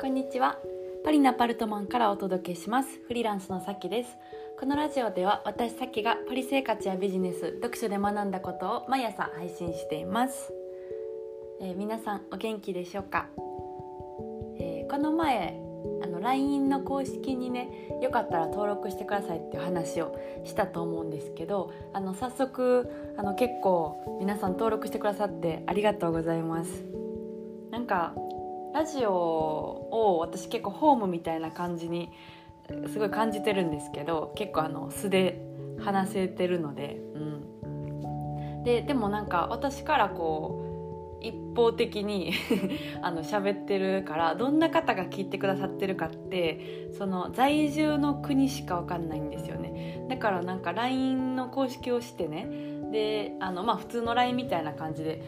こんにちは。パリのパルトマンからお届けします。フリーランスのさきです。このラジオでは私さきがパリ生活やビジネス読書で学んだことを毎朝配信しています、えー、皆さんお元気でしょうか、えー、この前あの LINE の公式にねよかったら登録してくださいっていう話をしたと思うんですけどあの早速あの結構皆さん登録してくださってありがとうございます。なんかラジオを私結構ホームみたいな感じにすごい感じてるんですけど結構あの素で話せてるので、うん、ででもなんか私からこう一方的に あの喋ってるからどんな方が聞いてくださってるかってその在住の国しか分かんないんですよね。だからなんか LINE の公式をしてねであのまあ普通の LINE みたいな感じで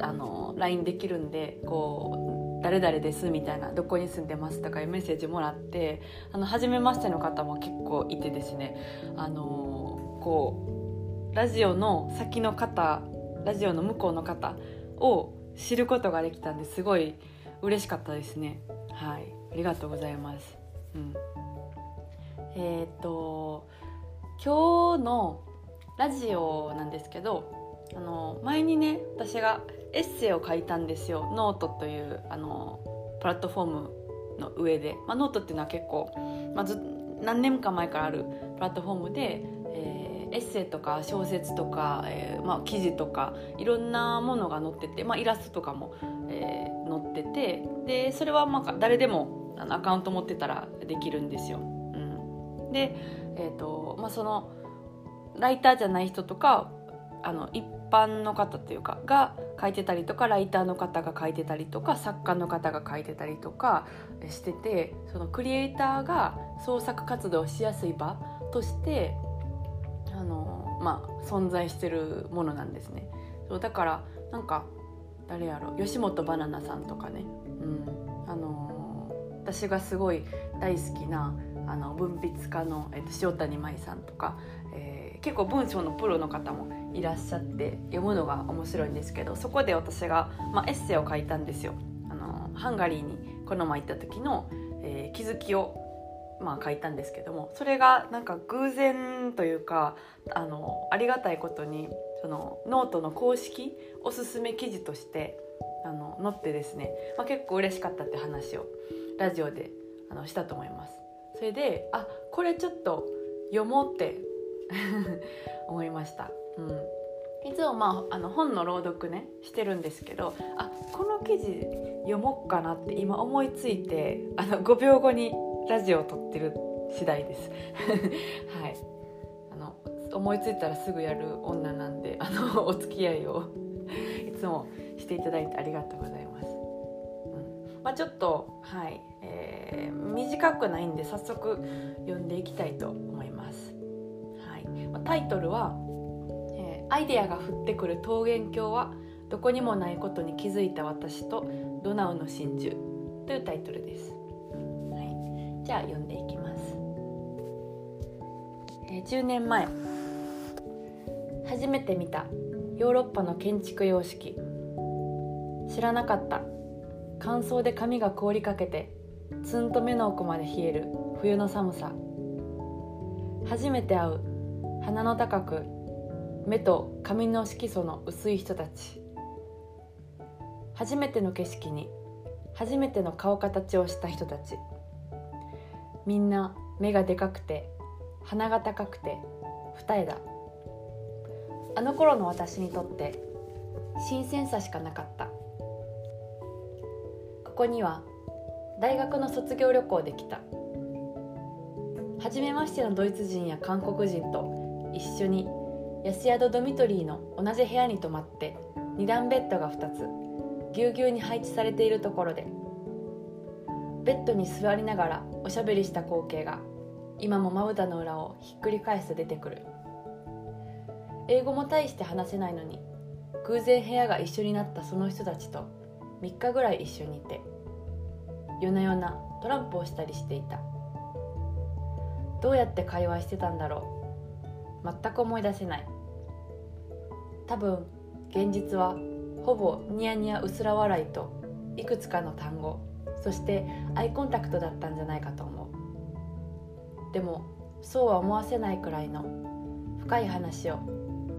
あの LINE できるんでこう誰々ですみたいなどこに住んでますとかいうメッセージもらってあの初めましての方も結構いてですね。あのこうラジオの先の方ラジオの向こうの方を知ることができたんですごい嬉しかったですね。はい。ありがとうございます、うん、えっ、と今日のラジオなんですけどあの前にね私がエッセイを書いたんですよ。ノートというあのプラットフォームの上で、まあ、ノートっていうのは結構、まあ、ず何年か前からあるプラットフォームで、えーエッセイとか小説とか、えー、まあ、記事とかいろんなものが載ってて、まあ、イラストとかも、えー、載っててでそれはまあ誰でもあのアカウント持ってたらできるんですよ。うん、で、えーとまあ、そのライターじゃない人とかあの一般の方というかが書いてたりとかライターの方が書いてたりとか作家の方が書いてたりとかしててそのクリエイターが創作活動しやすい場としてあのまあ存在してるものなんですね。そうだからなんか誰やろ吉本ばななさんとかね、うん。あの私がすごい大好きなあの文筆家の、えっと、塩谷舞さんとか、えー、結構文章のプロの方もいらっしゃって読むのが面白いんですけどそこで私が、まあ、エッセイを書いたんですよ。あのハンガリーにこの前行った時の、えー、気づきをまあ、書いたんですけどもそれがなんか偶然というかあのありがたいことにそのノートの公式おすすめ記事としてあの載ってですね、まあ、結構嬉しかったって話をラジオであのしたと思います。それであこれちょっと読もうって 思いました。うん。いつもまああの本の朗読ねしてるんですけどあこの記事読もうかなって今思いついてあの5秒後にラジオを撮ってる次第です。はい。あの思いついたらすぐやる女なんであのお付き合いをいつもしていただいてありがとうございます、うん。まあ、ちょっとはい、えー、短くないんで早速読んでいきたいと思います、はい。まあ、タイトルは、「アイデアが降ってくる桃源郷はどこにもないことに気づいた私とドナウの真珠」というタイトルです。はい。じゃあ読んでいきます、えー、10年前。初めて見たヨーロッパの建築様式。知らなかった。乾燥で髪が凍りかけてツンと目の奥まで冷える冬の寒さ。初めて会う。鼻の高く目と髪の色素の薄い人たち。初めての景色に初めての顔形をした人たち。みんな目がでかくて鼻が高くて二重だ。あの頃の私にとって新鮮さしかなかった。ここには大学の卒業旅行で来た。初めましてのドイツ人や韓国人と一緒に安宿ドミトリーの同じ部屋に泊まって二段ベッドが2つぎゅうぎゅうに配置されているところでベッドに座りながらおしゃべりした光景が今もまぶたの裏をひっくり返すと出てくる。英語も大して話せないのに偶然部屋が一緒になったその人たちと3日ぐらい一緒にいて夜な夜なトランプをしたりしていた。どうやって会話してたんだろう全く思い出せない。多分現実はほぼニヤニヤうすら笑いといくつかの単語そしてアイコンタクトだったんじゃないかと思う。でもそうは思わせないくらいの深い話を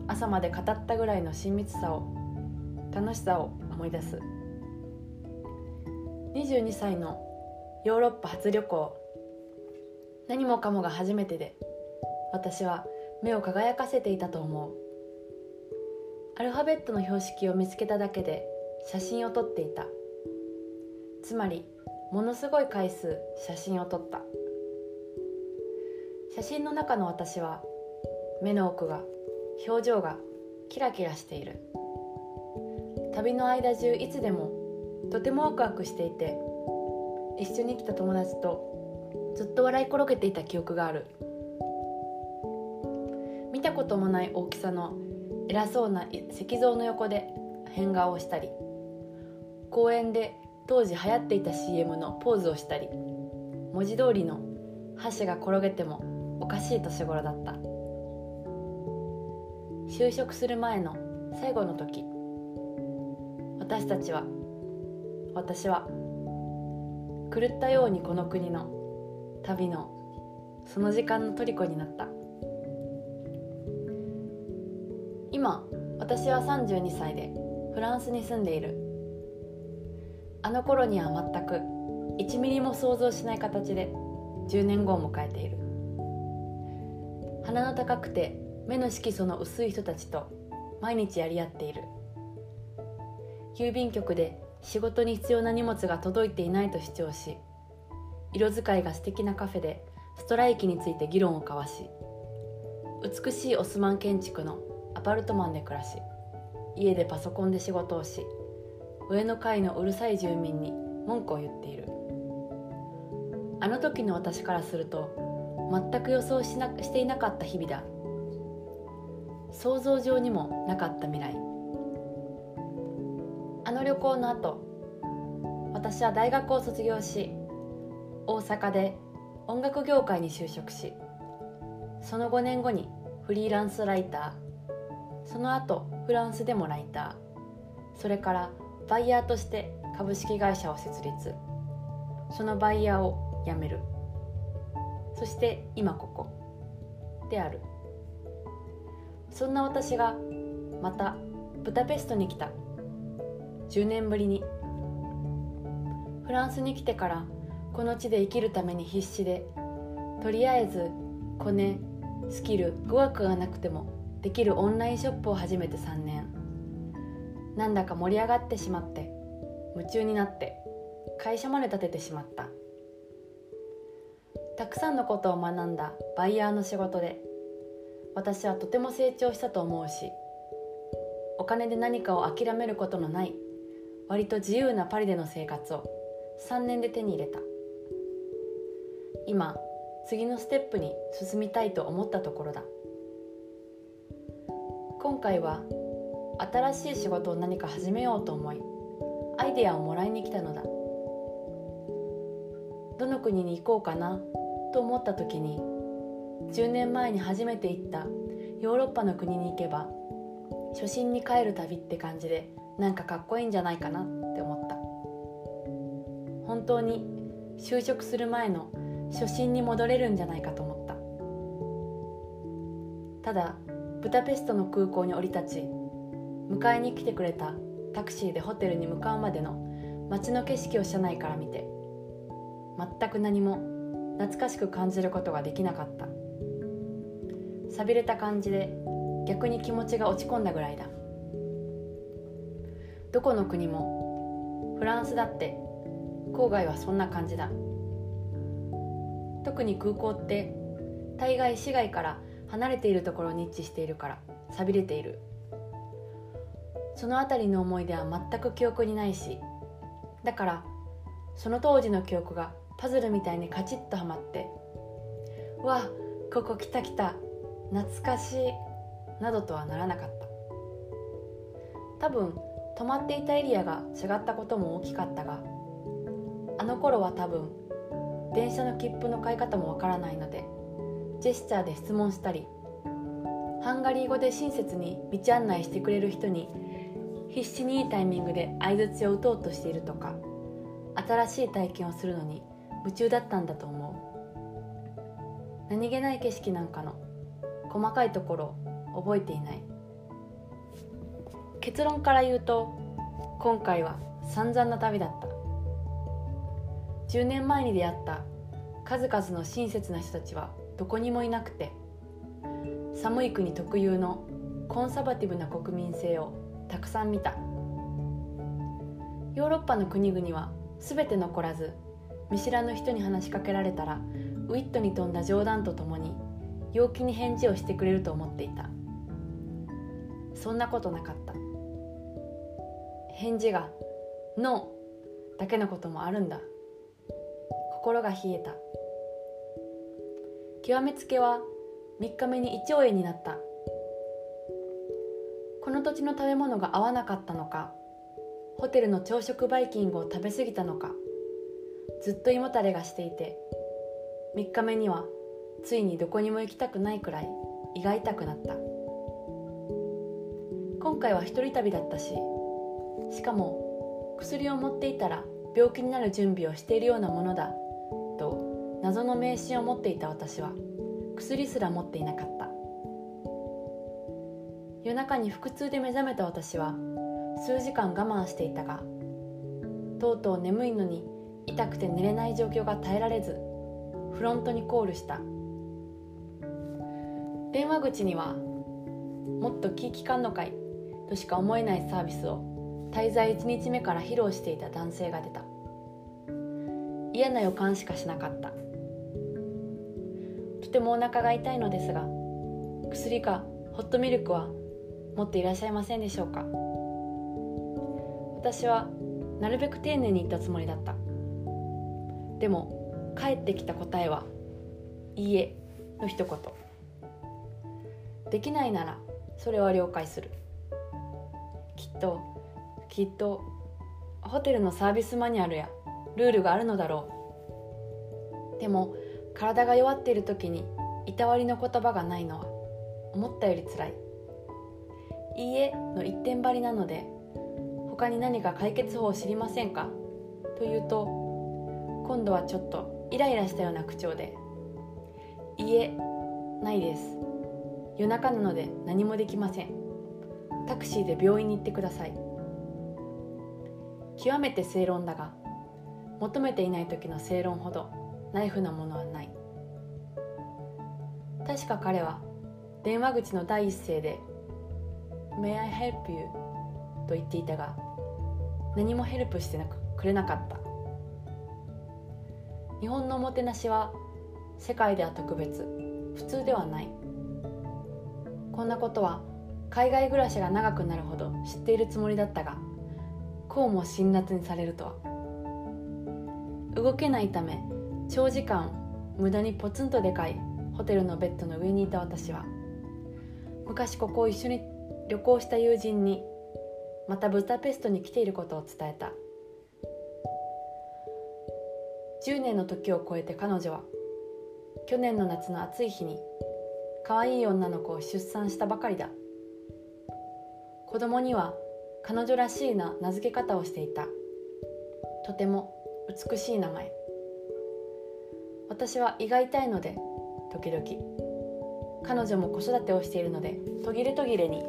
朝まで語ったぐらいの親密さを楽しさを思い出す。22歳のヨーロッパ初旅行。何もかもが初めてで私は目を輝かせていたと思う。アルファベットの標識を見つけただけで写真を撮っていた。つまりものすごい回数写真を撮った。写真の中の私は目の奥が表情がキラキラしている。旅の間中いつでもとてもワクワクしていて一緒に来た友達とずっと笑い転げていた記憶がある。見たこともない大きさの偉そうな石像の横で変顔をしたり公園で当時流行っていた CM のポーズをしたり文字通りの箸が転げてもおかしい年頃だった。就職する前の最後の時私たちは私は狂ったようにこの国の旅のその時間の虜になった。私は32歳でフランスに住んでいる。あの頃には全く1ミリも想像しない形で10年後を迎えている。鼻の高くて目の色素の薄い人たちと毎日やり合っている。郵便局で仕事に必要な荷物が届いていないと主張し色使いが素敵なカフェでストライキについて議論を交わし美しいオスマン建築のアパルトマンで暮らし家でパソコンで仕事をし上の階のうるさい住民に文句を言っている。あの時の私からすると全く予想しなしていなかった日々だ。想像上にもなかった未来。あの旅行の後私は大学を卒業し大阪で音楽業界に就職しその5年後にフリーランスライターその後フランスでもライター。それからバイヤーとして株式会社を設立。そのバイヤーを辞める。そして今ここ。である。そんな私がまたブダペストに来た。10年ぶりに。フランスに来てからこの地で生きるために必死でとりあえずコネスキル語学がなくてもできるオンラインショップを始めて3年。なんだか盛り上がってしまって夢中になって会社まで立ててしまった。たくさんのことを学んだバイヤーの仕事で私はとても成長したと思うしお金で何かを諦めることのない割と自由なパリでの生活を3年で手に入れた。今次のステップに進みたいと思ったところだ。今回は新しい仕事を何か始めようと思いアイデアをもらいに来たのだ。どの国に行こうかなと思った時に10年前に初めて行ったヨーロッパの国に行けば初心に帰る旅って感じでなんかかっこいいんじゃないかなって思った。本当に就職する前の初心に戻れるんじゃないかと思った。ただブダペストの空港に降り立ち迎えに来てくれたタクシーでホテルに向かうまでの街の景色を車内から見て全く何も懐かしく感じることができなかった。寂れた感じで逆に気持ちが落ち込んだぐらいだ。どこの国もフランスだって郊外はそんな感じだ。特に空港って大概市街から離れているところに位置しているから寂れている。その辺りの思い出は全く記憶にないしだからその当時の記憶がパズルみたいにカチッとはまって「わここ来た来た懐かしい」などとはならなかった。多分泊まっていたエリアが違ったことも大きかったがあの頃は多分電車の切符の買い方もわからないのでジェスチャーで質問したりハンガリー語で親切に道案内してくれる人に必死にいいタイミングで相づちを打とうとしているとか新しい体験をするのに夢中だったんだと思う。何気ない景色なんかの細かいところ覚えていない。結論から言うと今回は散々な旅だった。10年前に出会った数々の親切な人たちはどこにもいなくて寒い国特有のコンサバティブな国民性をたくさん見た。ヨーロッパの国々は全て残らず見知らぬ人に話しかけられたらウィットに富んだ冗談とともに陽気に返事をしてくれると思っていた。そんなことなかった。返事が「ノー」だけのこともあるんだ。心が冷えた。極めつけは3日目に胃腸炎になった。この土地の食べ物が合わなかったのかホテルの朝食バイキングを食べ過ぎたのかずっと胃もたれがしていて3日目にはついにどこにも行きたくないくらい胃が痛くなった。今回は一人旅だったししかも薬を持っていたら病気になる準備をしているようなものだ。謎の迷信を持っていた私は薬すら持っていなかった。夜中に腹痛で目覚めた私は数時間我慢していたがとうとう眠いのに痛くて寝れない状況が耐えられずフロントにコールした。電話口にはもっと気利かんのかいとしか思えないサービスを滞在1日目から披露していた男性が出た。嫌な予感しかしなかった。てもお腹が痛いのですが薬かホットミルクは持っていらっしゃいませんでしょうか？私はなるべく丁寧に言ったつもりだった。でも返ってきた答えは「いいえ」の一言。できないならそれは了解する。きっときっとホテルのサービスマニュアルやルールがあるのだろう。でも体が弱っている時にいたわりの言葉がないのは思ったよりつらい「いいえ」の一点張りなので他に何か解決法を知りませんか？と言うと今度はちょっとイライラしたような口調で「いいえないです。夜中なので何もできません。タクシーで病院に行ってください。極めて正論だが求めていない時の正論ほどナイフなものは確か彼は電話口の第一声で「May I help you?」と言っていたが何もヘルプしてなくれなかった。日本のおもてなしは世界では特別普通ではない。こんなことは海外暮らしが長くなるほど知っているつもりだったがこうも辛辣にされるとは。動けないため長時間無駄にポツンとでかい。ホテルのベッドの上にいた私は昔ここを一緒に旅行した友人にまたブダペストに来ていることを伝えた。10年の時を超えて彼女は去年の夏の暑い日に可愛い女の子を出産したばかりだ。子供には彼女らしいな名付け方をしていた。とても美しい名前。私は胃が痛いので時々。彼女も子育てをしているので途切れ途切れに。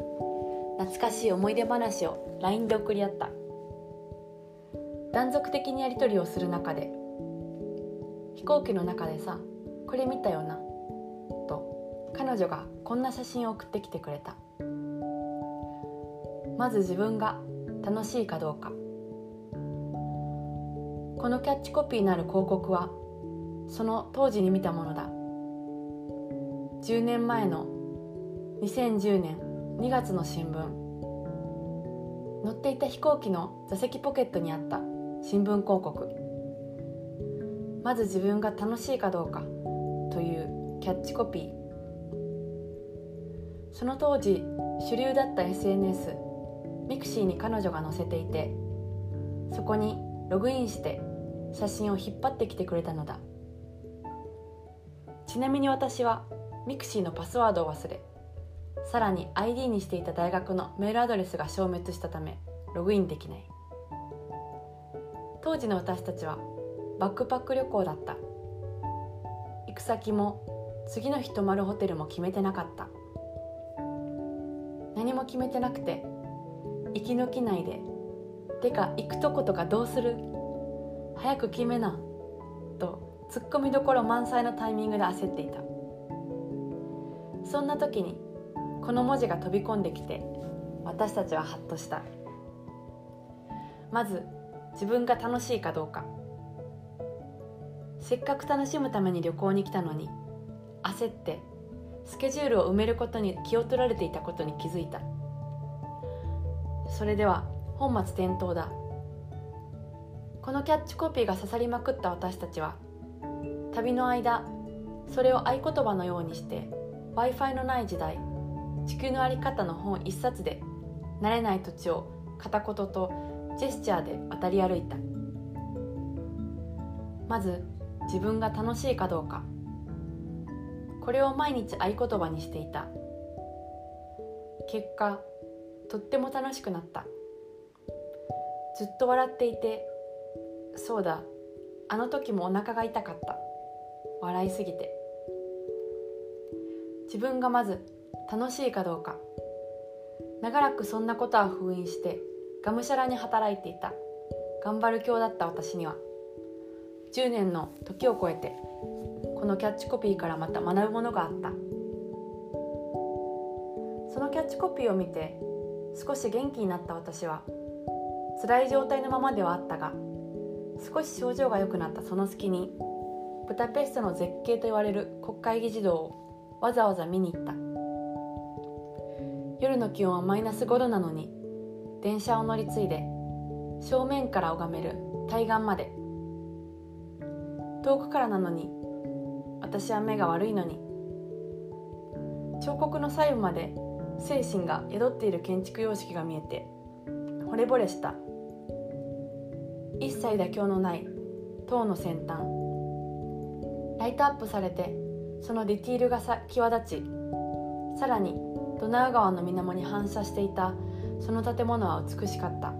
懐かしい思い出話を LINE で送り合った。断続的にやり取りをする中で飛行機の中でさこれ見たよなと彼女がこんな写真を送ってきてくれた。まず自分が楽しいかどうか。このキャッチコピーのある広告はその当時に見たものだ。10年前の2010年2月の新聞。乗っていた飛行機の座席ポケットにあった新聞広告。まず自分が楽しいかどうかというキャッチコピー。その当時主流だった SNS ミクシーに彼女が載せていてそこにログインして写真を引っ張ってきてくれたのだ。ちなみに私はミクシーのパスワードを忘れさらに ID にしていた大学のメールアドレスが消滅したためログインできない。当時の私たちはバックパック旅行だった。行く先も次の日泊まるホテルも決めてなかった。何も決めてなくて息抜きないでてか行くとことかどうする？早く決めなとツッコミどころ満載のタイミングで焦っていた。そんな時にこの文字が飛び込んできて私たちはハッとしたまず自分が楽しいかどうか。せっかく楽しむために旅行に来たのに焦ってスケジュールを埋めることに気を取られていたことに気づいた。それでは本末転倒だ。このキャッチコピーが刺さりまくった私たちは旅の間それを合言葉のようにして w i f i のない時代地球の在り方の本一冊で慣れない土地を片言とジェスチャーで渡り歩いた。まず自分が楽しいかどうか。これを毎日合言葉にしていた。結果とっても楽しくなった。ずっと笑っていてそうだあの時もお腹が痛かった。笑いすぎて。自分がまず楽しいかどうか。長らくそんなことは封印してがむしゃらに働いていた。頑張る今日だった私には。10年の時を超えてこのキャッチコピーからまた学ぶものがあった。そのキャッチコピーを見て少し元気になった私は辛い状態のままではあったが少し症状が良くなったその隙にブタペストの絶景と言われる国会議事堂をわざわざ見に行った。夜の気温はマイナス5度なのに電車を乗り継いで正面から拝める対岸まで。遠くからなのに私は目が悪いのに。彫刻の細部まで精神が宿っている建築様式が見えて惚れ惚れした。一切妥協のない塔の先端。ライトアップされてそのディティールがさ際立ちさらにドナウ川の水面に反射していたその建物は美しかった。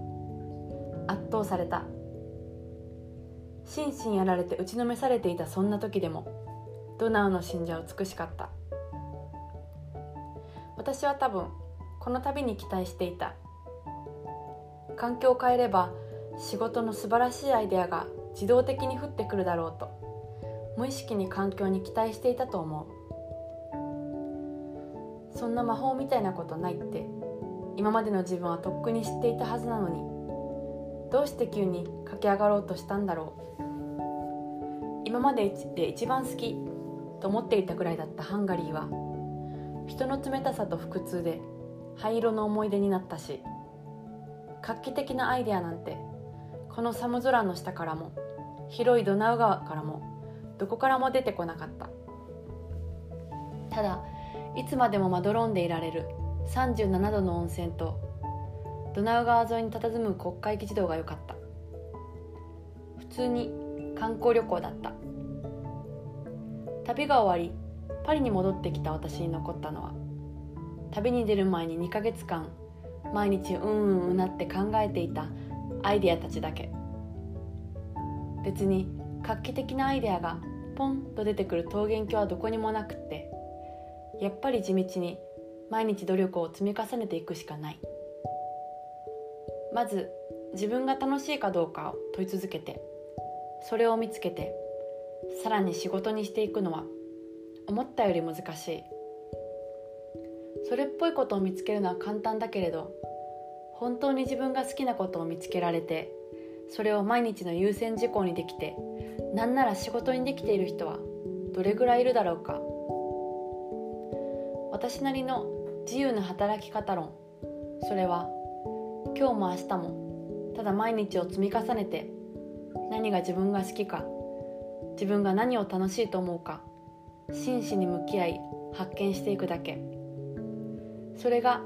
圧倒された。心身やられて打ちのめされていたそんな時でもドナウの信者は美しかった。私は多分この旅に期待していた。環境を変えれば仕事の素晴らしいアイデアが自動的に降ってくるだろうと。無意識に環境に期待していたと思う。そんな魔法みたいなことないって。今までの自分はとっくに知っていたはずなのに。どうして急に駆け上がろうとしたんだろう。今までで一番好き。と思っていたぐらいだったハンガリーは。人の冷たさと腹痛で。灰色の思い出になったし。画期的なアイデアなんて。この寒空の下からも。広いドナウ川からも。どこからも出てこなかった。ただいつまでもまどろんでいられる37度の温泉とドナウ川沿いに佇む国会議事堂が良かった。普通に観光旅行だった。旅が終わりパリに戻ってきた私に残ったのは旅に出る前に2ヶ月間毎日うんうんうなって考えていたアイデアたちだけ。別に画期的なアイデアがポンと出てくる桃源郷はどこにもなくってやっぱり地道に毎日努力を積み重ねていくしかない。まず自分が楽しいかどうかを問い続けてそれを見つけてさらに仕事にしていくのは思ったより難しい。それっぽいことを見つけるのは簡単だけれど本当に自分が好きなことを見つけられてそれを毎日の優先事項にできてなんなら仕事にできている人はどれぐらいいるだろうか。私なりの自由な働き方論。それは今日も明日もただ毎日を積み重ねて何が自分が好きか自分が何を楽しいと思うか真摯に向き合い発見していくだけ。それが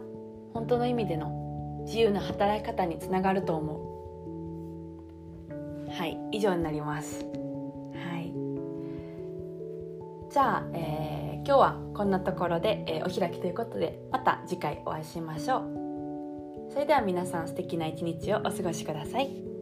本当の意味での自由な働き方につながると思う。はい以上になります。じゃあ、えー、今日はこんなところで、えー、お開きということでまた次回お会いしましょうそれでは皆さん素敵な一日をお過ごしください。